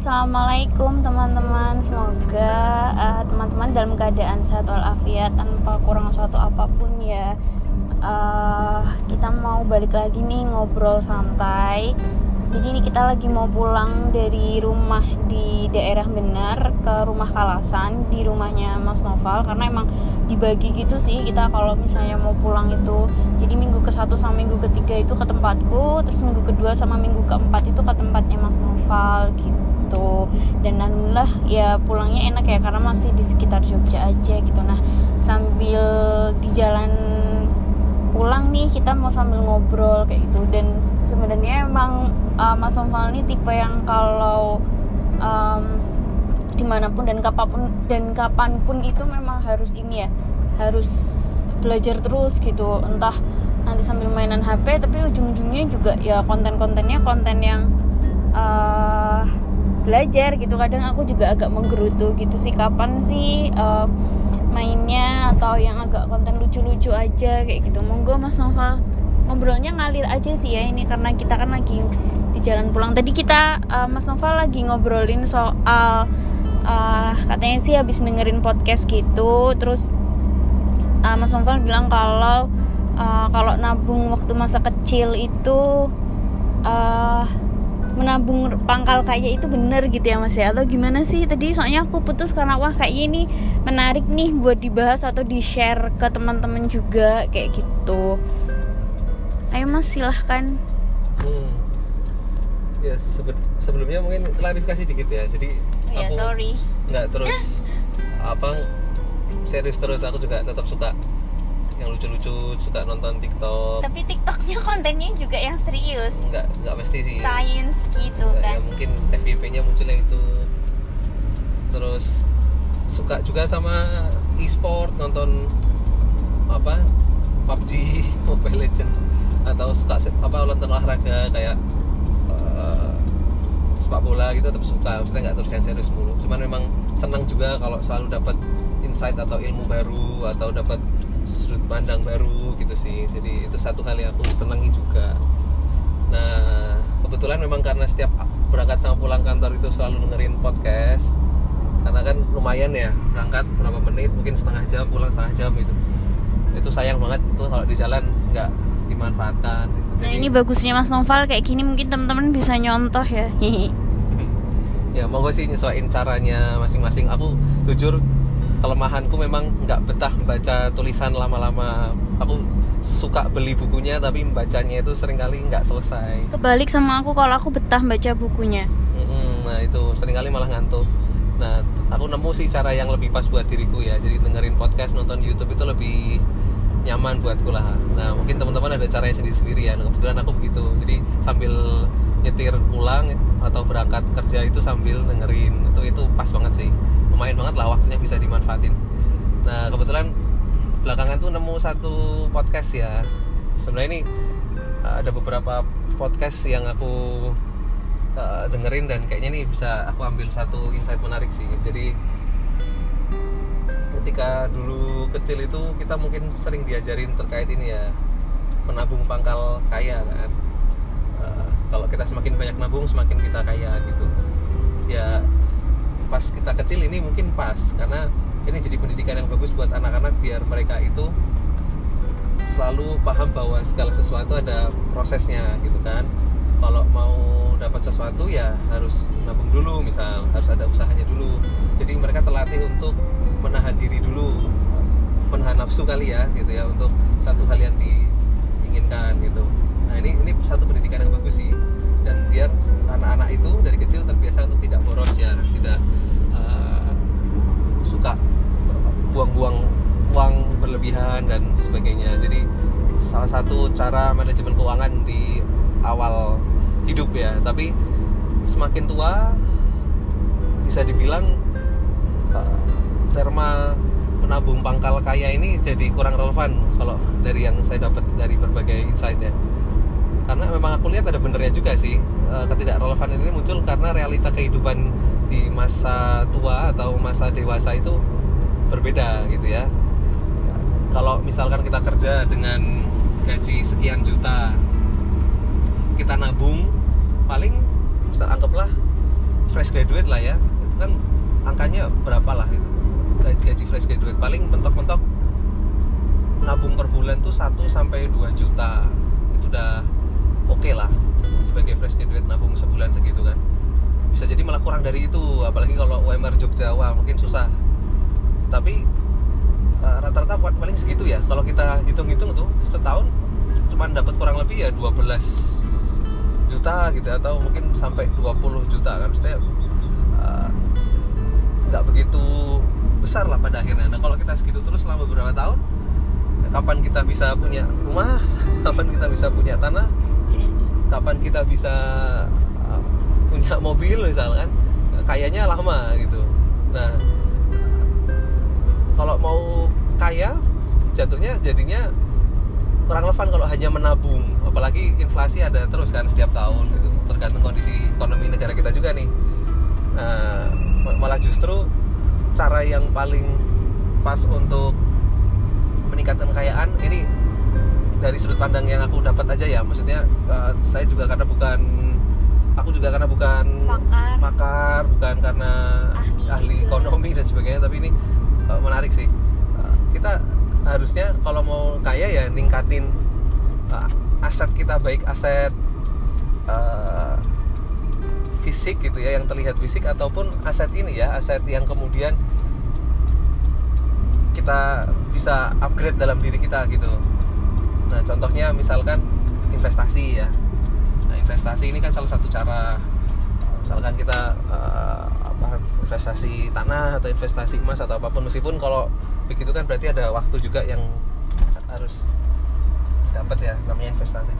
assalamualaikum teman-teman. Semoga uh, teman-teman dalam keadaan sehat walafiat tanpa kurang suatu apa pun ya. Uh, kita mau balik lagi nih ngobrol santai. Jadi ini kita lagi mau pulang dari rumah di daerah Benar ke rumah Kalasan di rumahnya Mas Noval. Karena emang dibagi gitu sih kita kalau misalnya mau pulang itu. Jadi minggu ke satu sama minggu ketiga itu ke tempatku terus minggu kedua sama minggu keempat itu ke tempatnya Mas Noval gitu. Dan alhamdulillah ya pulangnya enak ya karena masih di sekitar Jogja aja gitu. Nah sambil di jalan pulang nih kita mau sambil ngobrol kayak gitu. Dan sebenarnya emang uh, Mas Noval ini tipe yang kalau um, di mana pun dan kapan pun dan kapan pun itu memang harus ini ya harus belajar terus gitu. Entah nanti sambil mainan HP tapi ujung-ujungnya juga ya konten-kontennya konten yang uh, belajar gitu. Kadang aku juga agak menggerutu gitu sih kapan sih uh, mainnya atau yang agak konten lucu-lucu aja kayak gitu. Monggo Mas Nova. Ngobrolnya ngalir aja sih ya ini karena kita kan lagi di jalan pulang. Tadi kita uh, Mas Nova lagi ngobrolin soal uh, katanya sih habis dengerin podcast gitu. Terus uh, Mas Nova bilang kalau uh, kalau nabung waktu masa kecil itu uh, menabung pangkal kaya itu bener gitu ya mas ya? Atau gimana sih? Tadi soalnya aku putus karena wah kayak ini menarik nih buat dibahas atau di share ke teman-teman juga kayak gitu. Ayo mas silahkan. Hmm. ya sebe sebelumnya mungkin klarifikasi dikit ya. Jadi ya aku sorry. nggak terus apa serius terus aku juga tetap suka lucu-lucu suka nonton TikTok. Tapi TikToknya kontennya juga yang serius. Nggak nggak mesti sih. Science gitu ya, kan. ya mungkin FYP-nya muncul yang itu. Terus suka juga sama e-sport nonton apa PUBG Mobile Legend atau suka apa nonton olahraga kayak eh, sepak bola gitu tetap suka. Maksudnya nggak terus yang serius mulu. Cuman memang senang juga kalau selalu dapat insight atau ilmu baru atau dapat sudut pandang baru gitu sih. Jadi itu satu hal yang aku senangi juga. Nah kebetulan memang karena setiap berangkat sama pulang kantor itu selalu dengerin podcast. Karena kan lumayan ya berangkat berapa menit mungkin setengah jam pulang setengah jam itu itu sayang banget tuh kalau di jalan nggak dimanfaatkan. gitu. Nah ini bagusnya Mas Noval kayak gini mungkin teman-teman bisa nyontoh ya. Ya monggo sih nyesuaiin caranya masing-masing. Aku jujur kelemahanku memang nggak betah baca tulisan lama-lama. Aku suka beli bukunya tapi membacanya itu sering kali nggak selesai. Kebalik sama aku kalau aku betah baca bukunya. Nah itu sering kali malah ngantuk. Nah aku nemu sih cara yang lebih pas buat diriku ya. Jadi dengerin podcast nonton YouTube itu lebih nyaman buatku lah. Nah mungkin teman-teman ada caranya sendiri-sendiri ya. Kebetulan aku begitu. Jadi sambil nyetir pulang atau berangkat kerja itu sambil dengerin itu itu pas banget sih. Lumayan banget lah waktunya bisa dimanfaatin. Nah kebetulan belakangan tuh nemu satu podcast ya. Sebenarnya ini uh, ada beberapa podcast yang aku uh, dengerin dan kayaknya nih bisa aku ambil satu insight menarik sih. Jadi ketika dulu kecil itu kita mungkin sering diajarin terkait ini ya menabung pangkal kaya kan. Uh, kalau kita semakin banyak nabung semakin kita kaya gitu. Ya pas kita kecil ini mungkin pas karena ini jadi pendidikan yang bagus buat anak-anak biar mereka itu selalu paham bahwa segala sesuatu ada prosesnya gitu kan. Kalau mau dapat sesuatu ya harus nabung dulu misal harus ada usahanya dulu. Jadi mereka terlatih untuk menahan diri dulu menahan nafsu kali ya gitu ya untuk satu hal yang diinginkan gitu. Nah ini ini satu pendidikan yang bagus sih. Dan biar anak-anak itu dari kecil terbiasa untuk tidak boros ya tidak uh, suka buang-buang uang berlebihan dan sebagainya. Jadi salah satu cara manajemen keuangan di awal hidup ya. Tapi semakin tua bisa dibilang terma menabung pangkal kaya ini jadi kurang relevan kalau dari yang saya dapat dari berbagai insight ya. Karena memang aku lihat ada benernya juga sih uh, ketidakrelevanan ini muncul karena realita kehidupan di masa tua atau masa dewasa itu berbeda gitu ya. Kalau misalkan kita kerja dengan gaji sekian juta kita nabung paling misal anggaplah fresh graduate lah ya. Itu kan angkanya berapa lah gitu gaji fresh graduate. Paling mentok-mentok nabung per bulan tuh 1 sampai 2 juta. Itu udah oke okay lah sebagai fresh graduate nabung sebulan segitu kan. Bisa jadi malah kurang dari itu apalagi kalau UMR Jogja. Wah mungkin susah. Tapi uh, rata-rata paling segitu ya. Kalau kita hitung-hitung tuh setahun cuma dapat kurang lebih ya 12 juta gitu atau mungkin sampai 20 juta kan. Maksudnya uh, nggak begitu besar lah pada akhirnya. Nah kalau kita segitu terus selama beberapa tahun kapan kita bisa punya rumah kapan kita bisa punya tanah kapan kita bisa uh, punya mobil misalkan kayaknya lama gitu. Nah kalau mau kaya jatuhnya jadinya kurang relevan kalau hanya menabung. Apalagi inflasi ada terus kan setiap tahun gitu. Tergantung kondisi ekonomi negara kita juga nih. Nah, malah justru cara yang paling pas untuk meningkatkan kekayaan ini dari sudut pandang yang aku dapat aja ya. Maksudnya uh, saya juga karena bukan aku juga karena bukan pakar, pakar bukan karena ahli, ahli ekonomi dan sebagainya tapi ini uh, menarik sih. Uh, kita harusnya kalau mau kaya ya ningkatin uh, aset kita baik aset uh, fisik gitu ya yang terlihat fisik ataupun aset ini ya aset yang kemudian kita bisa upgrade dalam diri kita gitu. Nah contohnya misalkan investasi ya. Nah investasi ini kan salah satu cara misalkan kita uh, apa investasi tanah atau investasi emas atau apa pun meskipun kalau begitu kan berarti ada waktu juga yang harus dapat ya namanya investasi